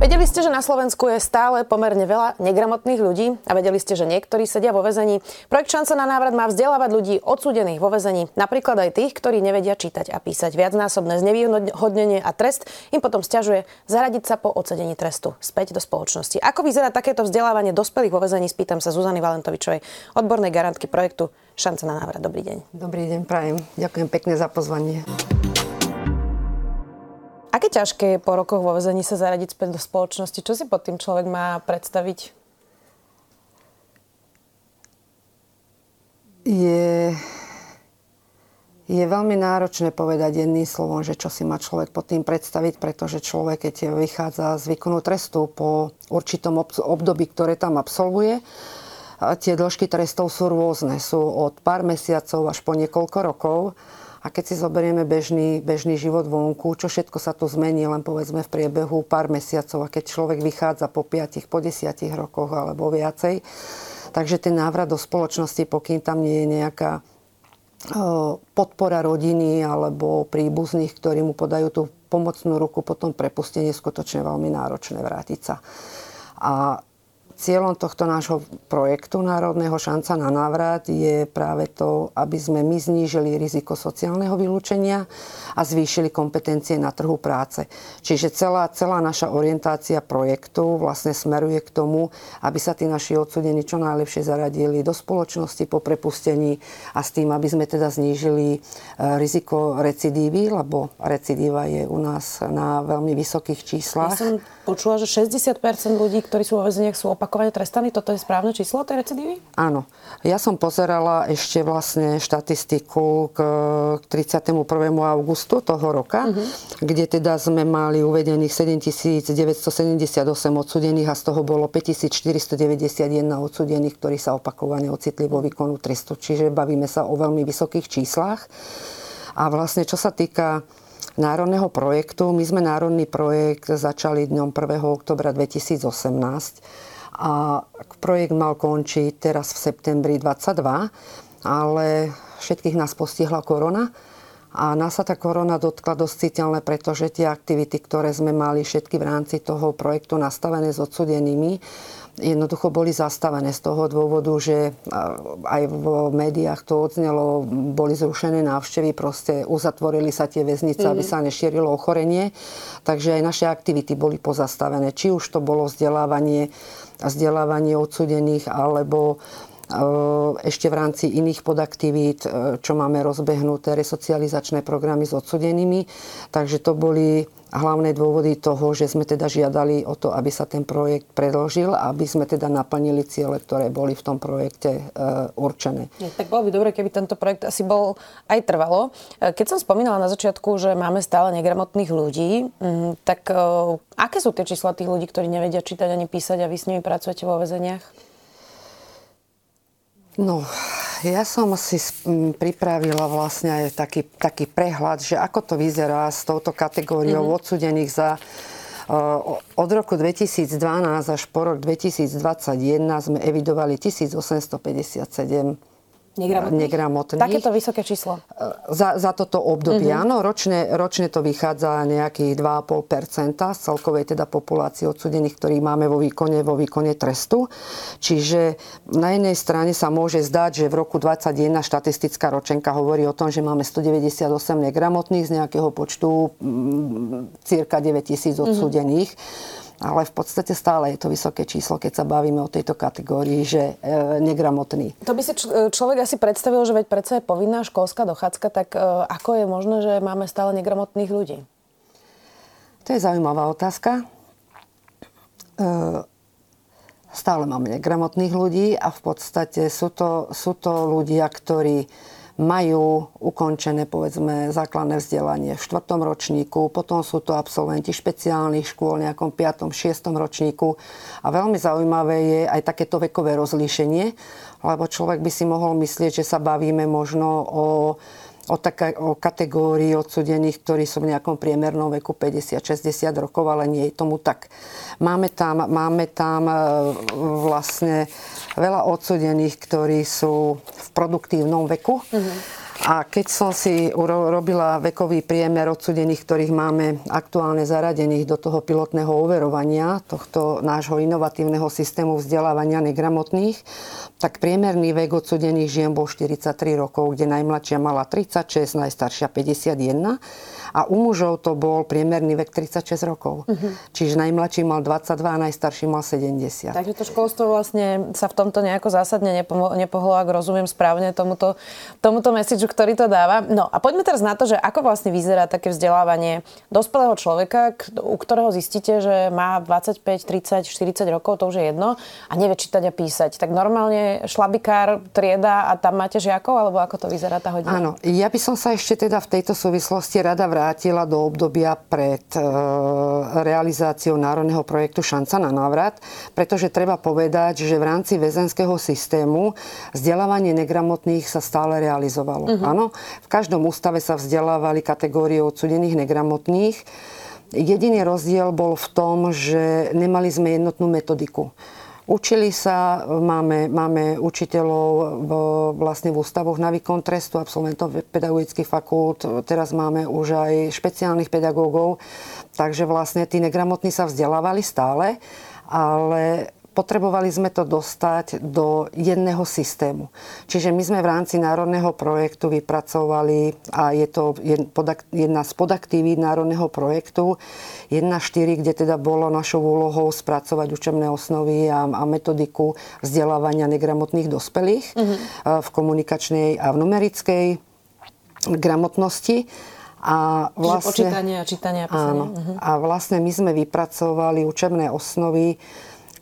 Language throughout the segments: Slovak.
Vedeli ste, že na Slovensku je stále pomerne veľa negramotných ľudí a vedeli ste, že niektorí sedia vo väzení. Projekt Šanca na návrat má vzdelávať ľudí odsúdených vo väzení, napríklad aj tých, ktorí nevedia čítať a písať. Viacnásobné znevýhodnenie a trest im potom stiažuje zaradiť sa po odsedení trestu späť do spoločnosti. Ako vyzerá takéto vzdelávanie dospelých vo väzení, spýtam sa Zuzany Valentovičovej, odbornej garantky projektu Šanca na návrat. Dobrý deň. Dobrý deň, prajem. Ďakujem pekne za pozvanie. Aké ťažké je po rokoch vo vezení sa zaradiť späť do spoločnosti? Čo si pod tým človek má predstaviť? Je, je veľmi náročné povedať jedným slovom, že čo si má človek pod tým predstaviť, pretože človek, keď vychádza z výkonu trestu po určitom období, ktoré tam absolvuje, tie dĺžky trestov sú rôzne. Sú od pár mesiacov až po niekoľko rokov. A keď si zoberieme bežný, bežný život vonku, čo všetko sa tu zmení, len povedzme v priebehu pár mesiacov, a keď človek vychádza po 5, po 10 rokoch alebo viacej. Takže ten návrat do spoločnosti, pokým tam nie je nejaká podpora rodiny alebo príbuzných, ktorí mu podajú tú pomocnú ruku, potom prepustenie skutočne veľmi náročné vrátiť sa. A Cieľom tohto nášho projektu Národného šanca na návrat je práve to, aby sme my znížili riziko sociálneho vylúčenia a zvýšili kompetencie na trhu práce. Čiže celá, celá naša orientácia projektu vlastne smeruje k tomu, aby sa tí naši odsudení čo najlepšie zaradili do spoločnosti po prepustení a s tým, aby sme teda znížili e, riziko recidívy, lebo recidíva je u nás na veľmi vysokých číslach. Ja som počula, že 60% ľudí, ktorí sú vo väzeniach, sú opakovane trestaní. Toto je správne číslo tej recidívy? Áno. Ja som pozerala ešte vlastne štatistiku k 31. augustu toho roka, uh-huh. kde teda sme mali uvedených 7978 odsudených a z toho bolo 5491 odsudených, ktorí sa opakovane ocitli vo výkonu trestu. Čiže bavíme sa o veľmi vysokých číslach. A vlastne čo sa týka národného projektu. My sme národný projekt začali dňom 1. oktobra 2018 a projekt mal končiť teraz v septembri 22, ale všetkých nás postihla korona a nás sa tá korona dotkla dosť citeľne, pretože tie aktivity, ktoré sme mali všetky v rámci toho projektu nastavené s odsudenými, jednoducho boli zastavené z toho dôvodu, že aj v médiách to odznelo, boli zrušené návštevy, proste uzatvorili sa tie väznice, mm-hmm. aby mhm. sa nešírilo ochorenie. Takže aj naše aktivity boli pozastavené. Či už to bolo vzdelávanie, vzdelávanie odsudených, alebo ešte v rámci iných podaktivít, čo máme rozbehnuté, resocializačné programy s odsudenými. Takže to boli hlavné dôvody toho, že sme teda žiadali o to, aby sa ten projekt predložil aby sme teda naplnili ciele, ktoré boli v tom projekte e, určené. Tak bolo by dobre, keby tento projekt asi bol aj trvalo. E, keď som spomínala na začiatku, že máme stále negramotných ľudí, mm, tak e, aké sú tie čísla tých ľudí, ktorí nevedia čítať ani písať a vy s nimi pracujete vo väzeniach? No, ja som si pripravila vlastne aj taký, taký prehľad, že ako to vyzerá s touto kategóriou mm-hmm. odsudených za od roku 2012 až po rok 2021 sme evidovali 1857 negramotných. negramotných. Takéto vysoké číslo? Za, za toto obdobie, mm-hmm. áno. Ročne, ročne to vychádza nejakých 2,5% z celkovej teda populácie odsudených, ktorí máme vo výkone, vo výkone trestu. Čiže na jednej strane sa môže zdať, že v roku 2021 štatistická ročenka hovorí o tom, že máme 198 negramotných z nejakého počtu m, cirka 9000 mhm. odsudených. Mm-hmm ale v podstate stále je to vysoké číslo, keď sa bavíme o tejto kategórii, že e, negramotný. To by si č- človek asi predstavil, že veď predsa je povinná školská dochádzka, tak e, ako je možné, že máme stále negramotných ľudí? To je zaujímavá otázka. E, stále máme negramotných ľudí a v podstate sú to, sú to ľudia, ktorí majú ukončené povedzme základné vzdelanie v štvrtom ročníku, potom sú to absolventi špeciálnych škôl, nejakom 5. 6. ročníku. A veľmi zaujímavé je aj takéto vekové rozlíšenie, lebo človek by si mohol myslieť, že sa bavíme možno o o, taká, o kategórii odsudených, ktorí sú v nejakom priemernom veku 50-60 rokov, ale nie je tomu tak. Máme tam, máme tam e, vlastne veľa odsudených, ktorí sú v produktívnom veku. Mm-hmm a keď som si robila vekový priemer odsudených, ktorých máme aktuálne zaradených do toho pilotného overovania, tohto nášho inovatívneho systému vzdelávania negramotných, tak priemerný vek odsudených žien bol 43 rokov, kde najmladšia mala 36, najstaršia 51 a u mužov to bol priemerný vek 36 rokov. Uh-huh. Čiže najmladší mal 22 a najstarší mal 70. Takže to školstvo vlastne sa v tomto nejako zásadne nepohlo, nepohlo ak rozumiem správne tomuto, tomuto messageu, ktorý to dáva. No a poďme teraz na to, že ako vlastne vyzerá také vzdelávanie dospelého človeka, u ktorého zistíte, že má 25, 30, 40 rokov, to už je jedno, a nevie čítať a písať. Tak normálne šlabikár, trieda a tam máte žiakov, alebo ako to vyzerá tá hodina? Áno, ja by som sa ešte teda v tejto súvislosti rada vrátila vrátila do obdobia pred e, realizáciou národného projektu Šanca na návrat, pretože treba povedať, že v rámci väzenského systému vzdelávanie negramotných sa stále realizovalo. Uh-huh. Áno, v každom ústave sa vzdelávali kategórie odsudených negramotných. Jediný rozdiel bol v tom, že nemali sme jednotnú metodiku. Učili sa, máme, máme učiteľov v, vlastne v ústavoch na výkon trestu, absolventov pedagogických fakult, teraz máme už aj špeciálnych pedagógov, takže vlastne tí negramotní sa vzdelávali stále, ale potrebovali sme to dostať do jedného systému. Čiže my sme v rámci národného projektu vypracovali, a je to jedna z podaktívy národného projektu, 1.4, kde teda bolo našou úlohou spracovať učebné osnovy a, a metodiku vzdelávania negramotných dospelých uh-huh. v komunikačnej a v numerickej gramotnosti. A vlastne, Čiže počítanie a čítanie a písanie. Áno. Uh-huh. A vlastne my sme vypracovali učebné osnovy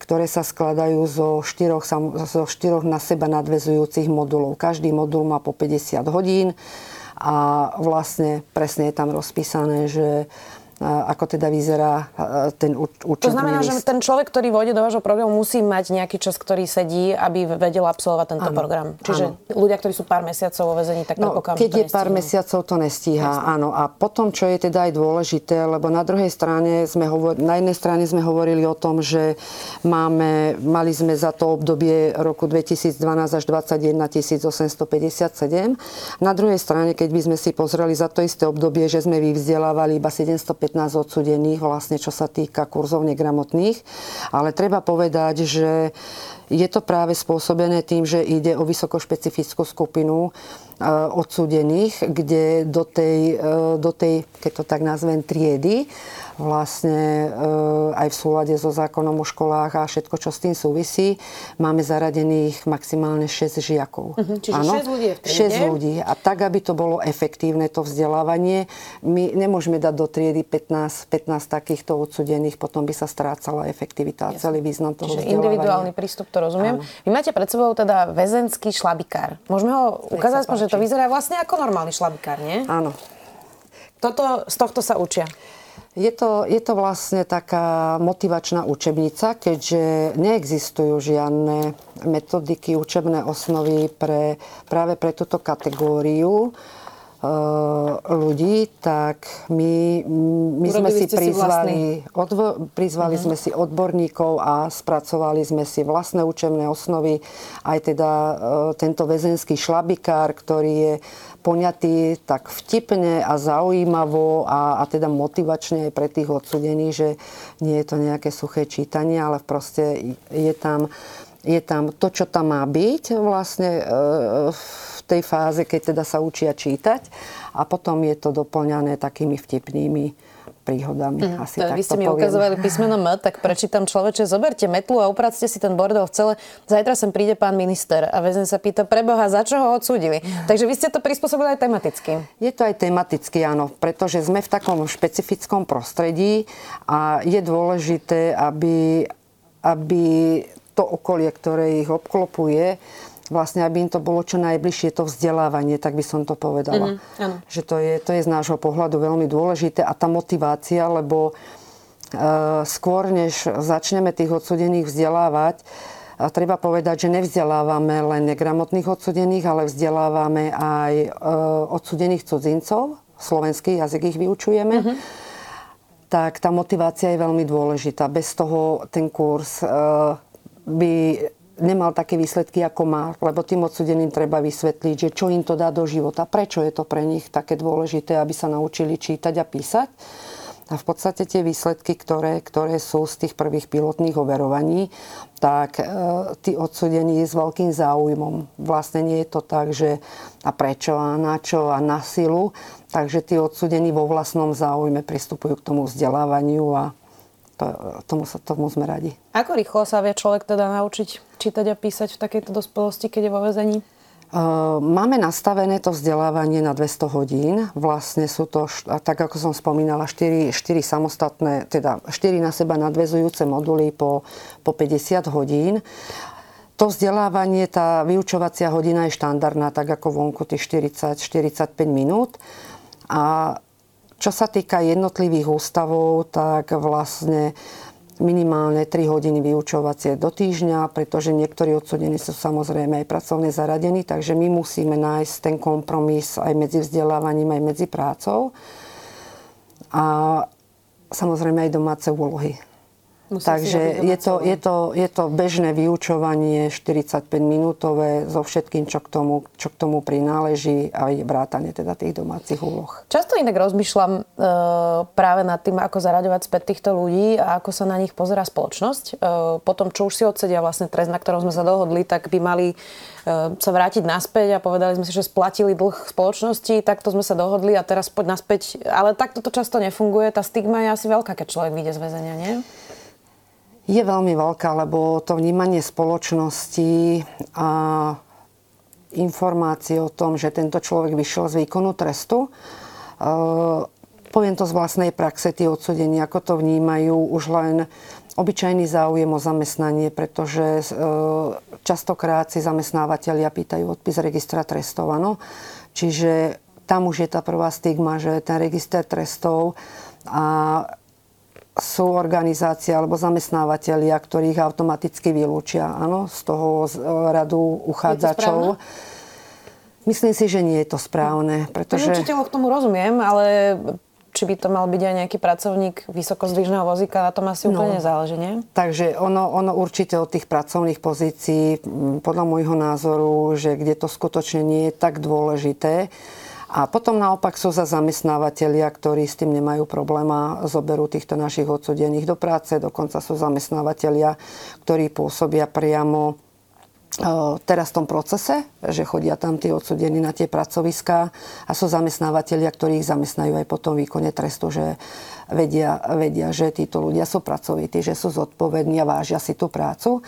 ktoré sa skladajú zo štyroch, zo štyroch na seba nadvezujúcich modulov. Každý modul má po 50 hodín a vlastne presne je tam rozpísané, že ako teda vyzerá ten učebný To znamená, list. že ten človek, ktorý vôjde do vášho programu, musí mať nejaký čas, ktorý sedí, aby vedel absolvovať tento ano, program. Čiže ano. ľudia, ktorí sú pár mesiacov vo vezení, tak no, Keď je pár mesiacov, to nestíha, Jasne. áno. A potom, čo je teda aj dôležité, lebo na druhej strane sme hovor- na jednej strane sme hovorili o tom, že máme, mali sme za to obdobie roku 2012 až 2021 1857. Na druhej strane, keď by sme si pozreli za to isté obdobie, že sme vyvzdelávali iba 750 15 odsudených, vlastne čo sa týka kurzov negramotných. Ale treba povedať, že je to práve spôsobené tým, že ide o vysokošpecifickú skupinu Eh, odsúdených, kde do tej, eh, do tej, keď to tak nazvem, triedy, vlastne eh, aj v súlade so zákonom o školách a všetko, čo s tým súvisí, máme zaradených maximálne 6 žiakov. Uh-huh, čiže ano? 6 ľudí je v triede? 6 ľudí. A tak, aby to bolo efektívne, to vzdelávanie, my nemôžeme dať do triedy 15, 15 takýchto odsudených, potom by sa strácala efektivita a celý význam toho Čiže vzdelávania. individuálny prístup, to rozumiem. Áno. Vy máte pred sebou teda väzenský šlabikár. Môžeme ho ukázať, že to vyzerá vlastne ako normálny šlabikár, nie? Áno. Toto, z tohto sa učia. Je to, je to vlastne taká motivačná učebnica, keďže neexistujú žiadne metodiky, učebné osnovy pre, práve pre túto kategóriu ľudí, tak my, my sme si prizvali, odvo, prizvali uh-huh. sme si odborníkov a spracovali sme si vlastné učebné osnovy. Aj teda uh, tento väzenský šlabikár, ktorý je poňatý tak vtipne a zaujímavo a, a teda motivačne aj pre tých odsudených, že nie je to nejaké suché čítanie, ale proste je tam, je tam to, čo tam má byť vlastne uh, tej fáze, keď teda sa učia čítať a potom je to doplňané takými vtipnými príhodami. Mm, Asi to, vy ste mi poviem. ukazovali písmeno M, tak prečítam človeče, zoberte metlu a upracte si ten bordel v celé. Zajtra sem príde pán minister a väzen sa pýta, preboha, za čo ho odsúdili. Takže vy ste to prispôsobili aj tematicky. Je to aj tematicky, áno, pretože sme v takom špecifickom prostredí a je dôležité, aby, aby to okolie, ktoré ich obklopuje, vlastne, aby im to bolo čo najbližšie to vzdelávanie, tak by som to povedala. Mm-hmm, že to je, to je z nášho pohľadu veľmi dôležité a tá motivácia, lebo e, skôr než začneme tých odsudených vzdelávať, A treba povedať, že nevzdelávame len negramotných odsudených, ale vzdelávame aj e, odsudených cudzincov. Slovenský jazyk ich vyučujeme. Uh-huh. Tak tá motivácia je veľmi dôležitá. Bez toho ten kurz e, by nemal také výsledky, ako má. Lebo tým odsudeným treba vysvetliť, že čo im to dá do života, prečo je to pre nich také dôležité, aby sa naučili čítať a písať. A v podstate tie výsledky, ktoré, ktoré sú z tých prvých pilotných overovaní, tak e, tí odsudení s veľkým záujmom. Vlastne nie je to tak, že a prečo a na čo a na silu. Takže tí odsudení vo vlastnom záujme pristupujú k tomu vzdelávaniu a to, tomu, tomu sme radi. Ako rýchlo sa vie človek teda naučiť čítať a písať v takejto dospelosti, keď je vo vezení? Máme nastavené to vzdelávanie na 200 hodín. Vlastne sú to, tak ako som spomínala, 4, 4 samostatné, teda 4 na seba nadvezujúce moduly po, po 50 hodín. To vzdelávanie, tá vyučovacia hodina je štandardná, tak ako vonku tých 40-45 minút. A čo sa týka jednotlivých ústavov, tak vlastne minimálne 3 hodiny vyučovacie do týždňa, pretože niektorí odsudení sú samozrejme aj pracovne zaradení, takže my musíme nájsť ten kompromis aj medzi vzdelávaním, aj medzi prácou. A samozrejme aj domáce úlohy. Musí Takže je to, je, to, je to bežné vyučovanie 45-minútové so všetkým, čo k, tomu, čo k tomu prináleží aj vrátanie teda tých domácich úloh. Často inak rozmýšľam e, práve nad tým, ako zaraďovať späť týchto ľudí a ako sa na nich pozera spoločnosť. E, potom, čo už si odsedia vlastne trest, na ktorom sme sa dohodli, tak by mali e, sa vrátiť naspäť a povedali sme si, že splatili dlh spoločnosti, takto sme sa dohodli a teraz poď naspäť. Ale takto to často nefunguje. Tá stigma je asi veľká, keď človek vyjde z väzenia, nie? Je veľmi veľká, lebo to vnímanie spoločnosti a informácie o tom, že tento človek vyšiel z výkonu trestu, uh, poviem to z vlastnej praxe, tí odsudení, ako to vnímajú už len obyčajný záujem o zamestnanie, pretože uh, častokrát si zamestnávateľia pýtajú odpis registra trestov, ano? Čiže tam už je tá prvá stigma, že ten register trestov a sú organizácie alebo zamestnávateľia, ktorých automaticky vylúčia áno, z toho e, radu uchádzačov. Myslím si, že nie je to správne. Pretože... Určite k tomu rozumiem, ale či by to mal byť aj nejaký pracovník vysokozdvižného vozíka, na tom asi no, úplne záleží, nie? Takže ono, ono určite od tých pracovných pozícií, podľa môjho názoru, že kde to skutočne nie je tak dôležité, a potom naopak sú za zamestnávateľia, ktorí s tým nemajú problém a zoberú týchto našich odsudených do práce. Dokonca sú zamestnávateľia, ktorí pôsobia priamo e, teraz v tom procese, že chodia tam tí odsudení na tie pracoviská a sú zamestnávateľia, ktorí ich zamestnajú aj po tom výkone trestu, že vedia, vedia, že títo ľudia sú pracovití, že sú zodpovední a vážia si tú prácu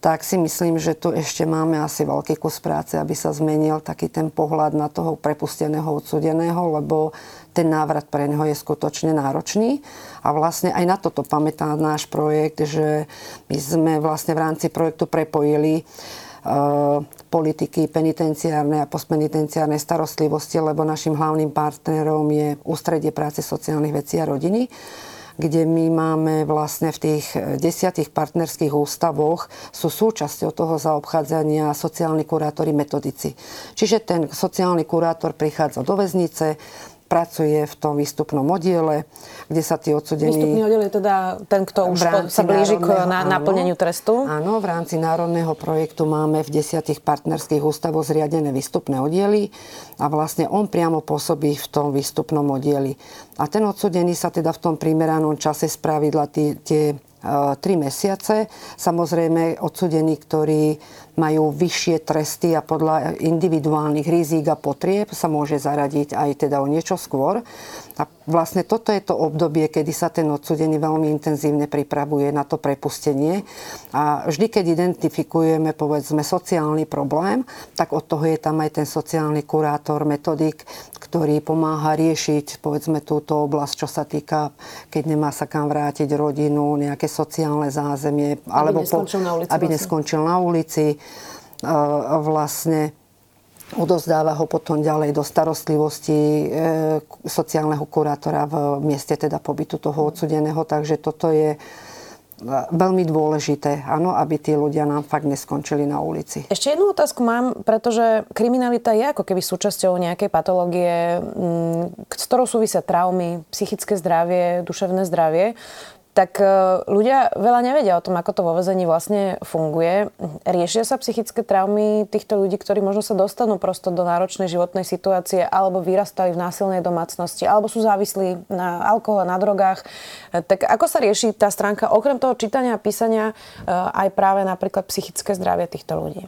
tak si myslím, že tu ešte máme asi veľký kus práce, aby sa zmenil taký ten pohľad na toho prepusteného odsudeného, lebo ten návrat pre neho je skutočne náročný. A vlastne aj na toto pamätá náš projekt, že my sme vlastne v rámci projektu prepojili uh, politiky penitenciárnej a postpenitenciárnej starostlivosti, lebo našim hlavným partnerom je Ústredie práce sociálnych vecí a rodiny kde my máme vlastne v tých eh, desiatých partnerských ústavoch sú súčasťou toho zaobchádzania sociálni kurátori metodici. Čiže ten sociálny kurátor prichádza do väznice, pracuje v tom výstupnom oddiele, kde sa tí odsudení... Výstupný oddiel je teda ten, kto už sa blíži k na, naplneniu trestu? Áno, v rámci národného projektu máme v desiatich partnerských ústavoch zriadené výstupné oddiely a vlastne on priamo pôsobí v tom výstupnom oddieli. A ten odsudený sa teda v tom primeranom čase spravidla tie, tie 3 mesiace. Samozrejme odsudení, ktorí majú vyššie tresty a podľa individuálnych rizík a potrieb sa môže zaradiť aj teda o niečo skôr. A vlastne toto je to obdobie, kedy sa ten odsudený veľmi intenzívne pripravuje na to prepustenie. A vždy, keď identifikujeme, povedzme, sociálny problém, tak od toho je tam aj ten sociálny kurátor, metodik, ktorý pomáha riešiť, povedzme, túto oblasť, čo sa týka, keď nemá sa kam vrátiť rodinu, nejaké sociálne zázemie, aby alebo neskončil po, na ulici. Aby vlastne. neskončil na ulici. Vlastne odozdáva ho potom ďalej do starostlivosti e, sociálneho kurátora v mieste teda pobytu toho odsudeného. Takže toto je veľmi dôležité, áno, aby tí ľudia nám fakt neskončili na ulici. Ešte jednu otázku mám, pretože kriminalita je ako keby súčasťou nejakej patológie, s ktorou súvisia traumy, psychické zdravie, duševné zdravie tak e, ľudia veľa nevedia o tom, ako to vo vezení vlastne funguje. Riešia sa psychické traumy týchto ľudí, ktorí možno sa dostanú prosto do náročnej životnej situácie alebo vyrastali v násilnej domácnosti alebo sú závislí na alkohole, na drogách. E, tak ako sa rieši tá stránka okrem toho čítania a písania e, aj práve napríklad psychické zdravie týchto ľudí?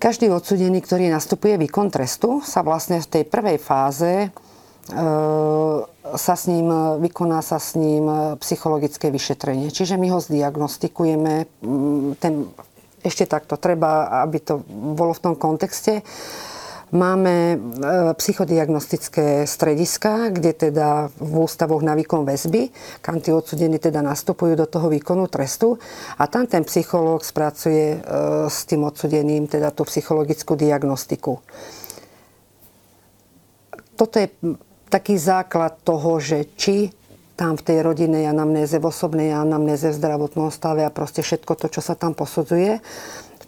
Každý odsudený, ktorý nastupuje výkon trestu, sa vlastne v tej prvej fáze sa s ním, vykoná sa s ním psychologické vyšetrenie. Čiže my ho zdiagnostikujeme. Mm, ten, ešte takto, treba, aby to bolo v tom kontexte. Máme e, psychodiagnostické strediska, kde teda v ústavoch na výkon väzby, kam tí odsudení teda nastupujú do toho výkonu trestu a tam ten psychológ spracuje e, s tým odsudeným teda tú psychologickú diagnostiku. Toto je taký základ toho, že či tam v tej rodinnej anamnéze, v osobnej anamnéze, v zdravotnom stave a proste všetko to, čo sa tam posudzuje,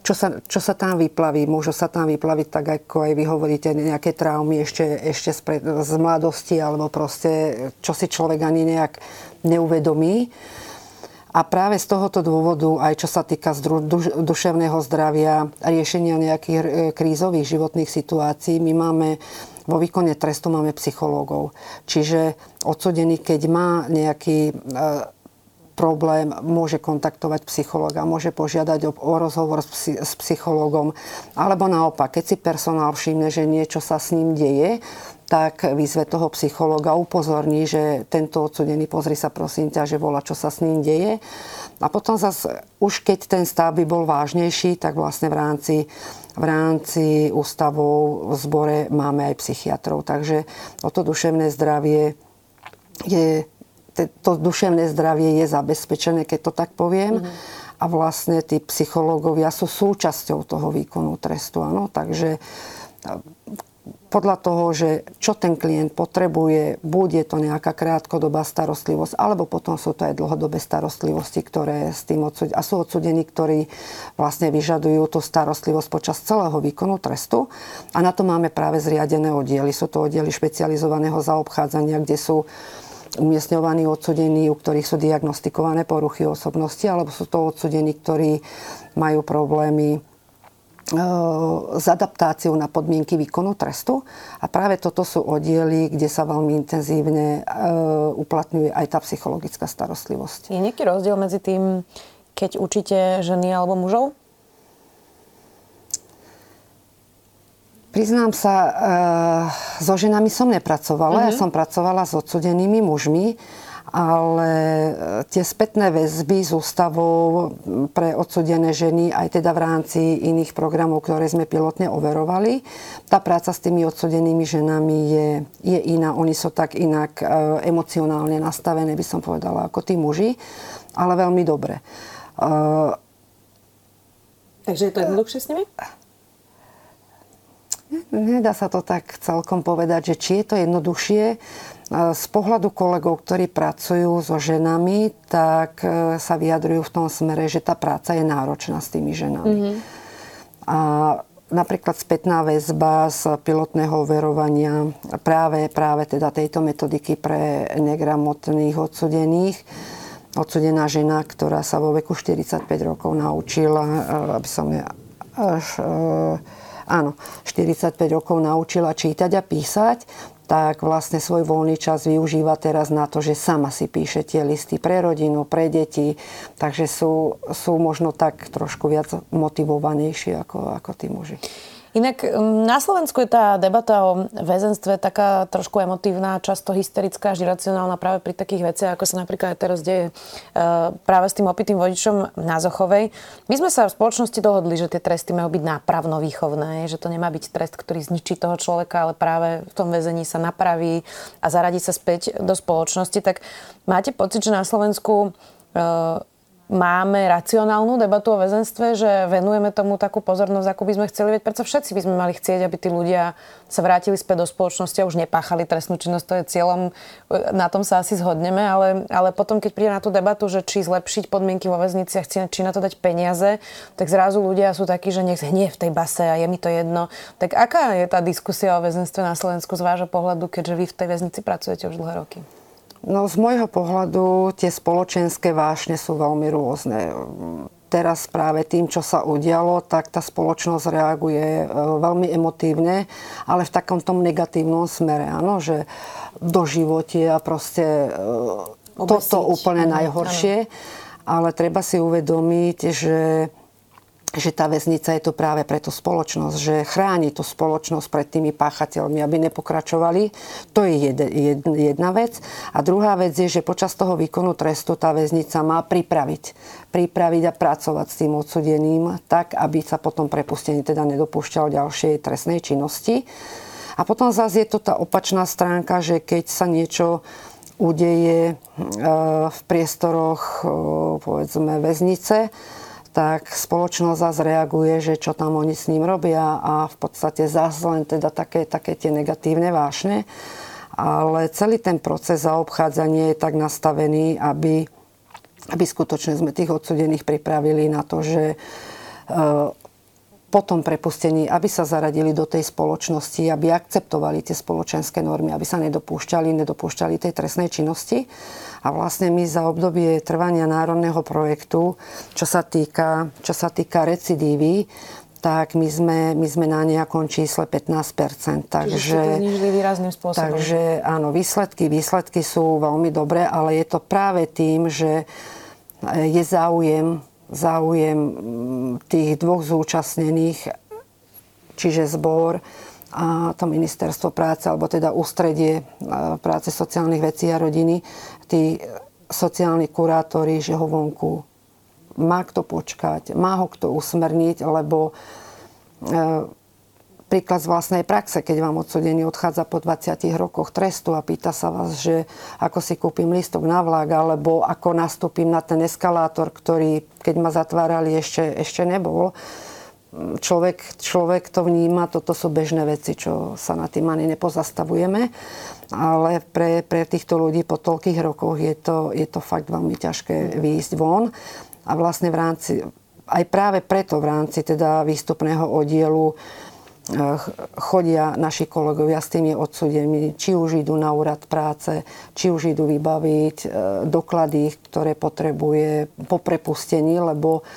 čo sa, čo sa tam vyplaví. Môžu sa tam vyplaviť tak, ako aj vy hovoríte, nejaké traumy ešte, ešte z, z mladosti, alebo proste, čo si človek ani nejak neuvedomí. A práve z tohoto dôvodu, aj čo sa týka duševného zdravia, riešenia nejakých e, krízových životných situácií, my máme vo výkone trestu máme psychológov. Čiže odsudený, keď má nejaký e, problém, môže kontaktovať psychologa, môže požiadať o, o rozhovor s, psy, s psychológom. Alebo naopak, keď si personál všimne, že niečo sa s ním deje, tak vyzve toho psychologa, upozorní, že tento odsudený, pozri sa prosím ťa, že volá, čo sa s ním deje. A potom zase, už keď ten stav by bol vážnejší, tak vlastne v rámci v rámci ústavov v zbore máme aj psychiatrov. Takže o to duševné zdravie je, to duševné zdravie je zabezpečené, keď to tak poviem. Mm-hmm. A vlastne tí psychológovia sú súčasťou toho výkonu trestu. Ano? Takže podľa toho, že čo ten klient potrebuje, bude to nejaká krátkodobá starostlivosť, alebo potom sú to aj dlhodobé starostlivosti, ktoré s tým odsud- a sú odsudení, ktorí vlastne vyžadujú tú starostlivosť počas celého výkonu trestu. A na to máme práve zriadené oddiely. Sú to oddiely špecializovaného zaobchádzania, kde sú umiestňovaní odsudení, u ktorých sú diagnostikované poruchy osobnosti, alebo sú to odsudení, ktorí majú problémy s adaptáciou na podmienky výkonu trestu. A práve toto sú oddiely, kde sa veľmi intenzívne uplatňuje aj tá psychologická starostlivosť. Je nejaký rozdiel medzi tým, keď učíte ženy alebo mužov? Priznám sa, so ženami som nepracovala. Mm-hmm. Ja mhm. som pracovala s odsudenými mužmi ale e, tie spätné väzby z ústavou pre odsudené ženy, aj teda v rámci iných programov, ktoré sme pilotne overovali, tá práca s tými odsudenými ženami je, je iná. Oni sú tak inak e, emocionálne nastavené, by som povedala, ako tí muži, ale veľmi dobre. E, Takže je to jednoduchšie s nimi? Nedá sa to tak celkom povedať, že či je to jednoduchšie. Z pohľadu kolegov, ktorí pracujú so ženami, tak e, sa vyjadrujú v tom smere, že tá práca je náročná s tými ženami. Mm-hmm. A napríklad spätná väzba z pilotného overovania práve, práve teda tejto metodiky pre negramotných odsudených. Odsudená žena, ktorá sa vo veku 45 rokov naučila, e, aby som ja, až, e, áno, 45 rokov naučila čítať a písať, tak vlastne svoj voľný čas využíva teraz na to, že sama si píše tie listy pre rodinu, pre deti, takže sú, sú možno tak trošku viac motivovanejší ako, ako tí muži. Inak um, na Slovensku je tá debata o väzenstve taká trošku emotívna, často hysterická, až iracionálna práve pri takých veciach, ako sa napríklad teraz deje uh, práve s tým opitým vodičom na Zochovej. My sme sa v spoločnosti dohodli, že tie tresty majú byť nápravno-výchovné, že to nemá byť trest, ktorý zničí toho človeka, ale práve v tom väzení sa napraví a zaradí sa späť do spoločnosti. Tak máte pocit, že na Slovensku uh, máme racionálnu debatu o väzenstve, že venujeme tomu takú pozornosť, ako by sme chceli, veď predsa všetci by sme mali chcieť, aby tí ľudia sa vrátili späť do spoločnosti a už nepáchali trestnú činnosť, to je cieľom, na tom sa asi zhodneme, ale, ale potom, keď príde na tú debatu, že či zlepšiť podmienky vo väzniciach, či na to dať peniaze, tak zrazu ľudia sú takí, že nech hnie v tej base a je mi to jedno. Tak aká je tá diskusia o väzenstve na Slovensku z vášho pohľadu, keďže vy v tej väznici pracujete už dlhé roky? No z môjho pohľadu tie spoločenské vášne sú veľmi rôzne. Teraz práve tým, čo sa udialo, tak tá spoločnosť reaguje e, veľmi emotívne, ale v takom tom negatívnom smere. Áno, že do živote a proste Obesiť. toto úplne najhoršie. Ale treba si uvedomiť, že že tá väznica je to práve pre tú spoločnosť, že chráni tú spoločnosť pred tými páchateľmi, aby nepokračovali. To je jedna vec. A druhá vec je, že počas toho výkonu trestu tá väznica má pripraviť. Pripraviť a pracovať s tým odsudeným tak, aby sa potom prepustený teda nedopúšťal ďalšej trestnej činnosti. A potom zase je to tá opačná stránka, že keď sa niečo udeje e, v priestoroch, e, povedzme, väznice, tak spoločnosť zase reaguje, že čo tam oni s ním robia a v podstate zase len teda také, také tie negatívne vášne. Ale celý ten proces zaobchádzania je tak nastavený, aby, aby skutočne sme tých odsudených pripravili na to, že e, po tom prepustení, aby sa zaradili do tej spoločnosti, aby akceptovali tie spoločenské normy, aby sa nedopúšťali, nedopúšťali tej trestnej činnosti. A vlastne my za obdobie trvania národného projektu, čo sa týka, čo sa týka recidívy, tak my sme, my sme na nejakom čísle 15%. Takže, výrazným spôsobom. Takže áno, výsledky, výsledky sú veľmi dobré, ale je to práve tým, že je záujem záujem mm, tých dvoch zúčastnených, čiže zbor a to ministerstvo práce, alebo teda ústredie práce sociálnych vecí a rodiny, tí sociálni kurátori, že ho vonku má kto počkať, má ho kto usmerniť, lebo e, príklad z vlastnej praxe, keď vám odsudený odchádza po 20 rokoch trestu a pýta sa vás, že ako si kúpim listok na vlak, alebo ako nastúpim na ten eskalátor, ktorý, keď ma zatvárali, ešte, ešte nebol. Človek, človek to vníma, toto sú bežné veci, čo sa na tým ani nepozastavujeme, ale pre, pre týchto ľudí po toľkých rokoch je to, je to fakt veľmi ťažké výjsť von. A vlastne v rámci, aj práve preto v rámci teda výstupného oddielu chodia naši kolegovia s tými odsudemi, či už idú na úrad práce, či už idú vybaviť e, doklady, ktoré potrebuje po prepustení, lebo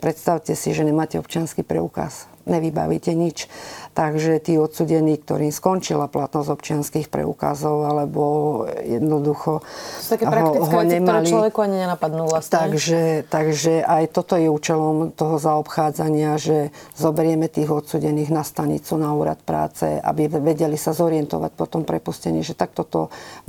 predstavte si, že nemáte občianský preukaz, nevybavíte nič. Takže tí odsudení, ktorým skončila platnosť občianských preukazov, alebo jednoducho to také ho, ho nemali. ktoré človeku ani nenapadnú vlastne. Takže, takže aj toto je účelom toho zaobchádzania, že zoberieme tých odsudených na stanicu, na úrad práce, aby vedeli sa zorientovať po tom prepustení, že takto to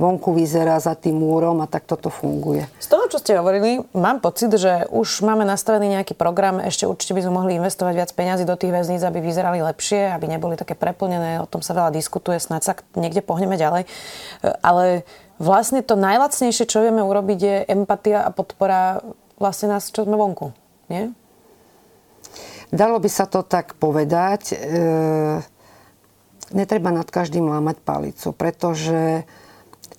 vonku vyzerá za tým múrom a takto to funguje. Z toho, čo ste hovorili, mám pocit, že už máme nastavený nejaký program, ešte určite by sme mohli investovať viac peniazy do tých väzníc, aby vyzerali lepšie, aby neboli také preplnené, o tom sa veľa diskutuje, snáď sa niekde pohneme ďalej. E, ale vlastne to najlacnejšie, čo vieme urobiť, je empatia a podpora vlastne nás, čo sme vonku. Nie? Dalo by sa to tak povedať. E, netreba nad každým lámať palicu, pretože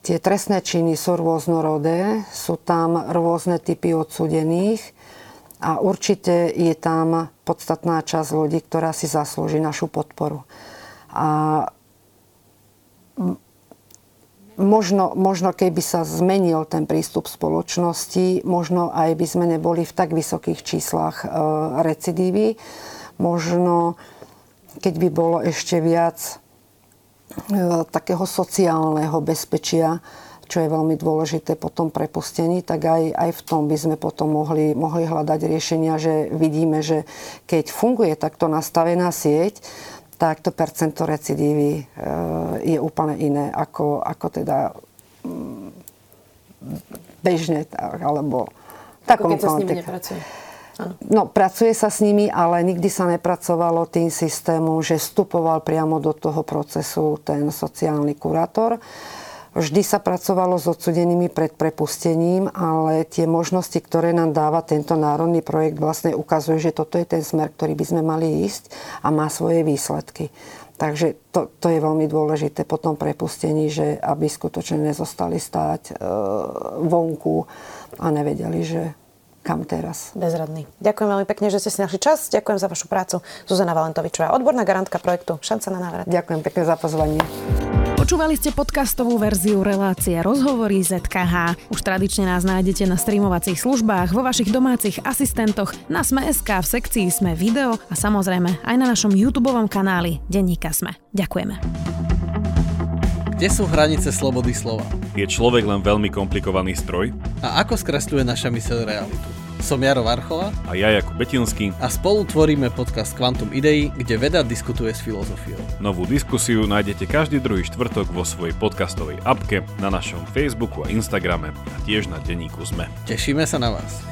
tie trestné činy sú rôznorodé, sú tam rôzne typy odsudených a určite je tam podstatná časť ľudí, ktorá si zaslúži našu podporu. A možno, možno keby sa zmenil ten prístup spoločnosti, možno aj by sme neboli v tak vysokých číslach e, recidívy. Možno keď by bolo ešte viac e, takého sociálneho bezpečia, čo je veľmi dôležité po tom prepustení, tak aj, aj v tom by sme potom mohli, mohli hľadať riešenia, že vidíme, že keď funguje takto nastavená sieť, tak to percento recidívy e, je úplne iné ako, ako teda mm, bežne, alebo v takom ako keď sa s nimi nepracuje. No, pracuje sa s nimi, ale nikdy sa nepracovalo tým systémom, že vstupoval priamo do toho procesu ten sociálny kurátor. Vždy sa pracovalo s odsudenými pred prepustením, ale tie možnosti, ktoré nám dáva tento národný projekt, vlastne ukazuje, že toto je ten smer, ktorý by sme mali ísť a má svoje výsledky. Takže to, to je veľmi dôležité po tom prepustení, že aby skutočne nezostali stáť e, vonku a nevedeli, že kam teraz. Bezradný. Ďakujem veľmi pekne, že ste si našli čas. Ďakujem za vašu prácu. Zuzana Valentovičová, odborná garantka projektu Šanca na návrat. Ďakujem pekne za pozvanie. Počúvali ste podcastovú verziu relácie Rozhovory ZKH. Už tradične nás nájdete na streamovacích službách, vo vašich domácich asistentoch, na Sme.sk, v sekcii Sme video a samozrejme aj na našom YouTube kanáli Denníka Sme. Ďakujeme. Kde sú hranice slobody slova? Je človek len veľmi komplikovaný stroj? A ako skresľuje naša myseľ realitu? Som Jaro Varchola a ja Jakub Betinský a spolu tvoríme podcast Quantum Idei, kde veda diskutuje s filozofiou. Novú diskusiu nájdete každý druhý štvrtok vo svojej podcastovej apke, na našom Facebooku a Instagrame a tiež na denníku ZME. Tešíme sa na vás.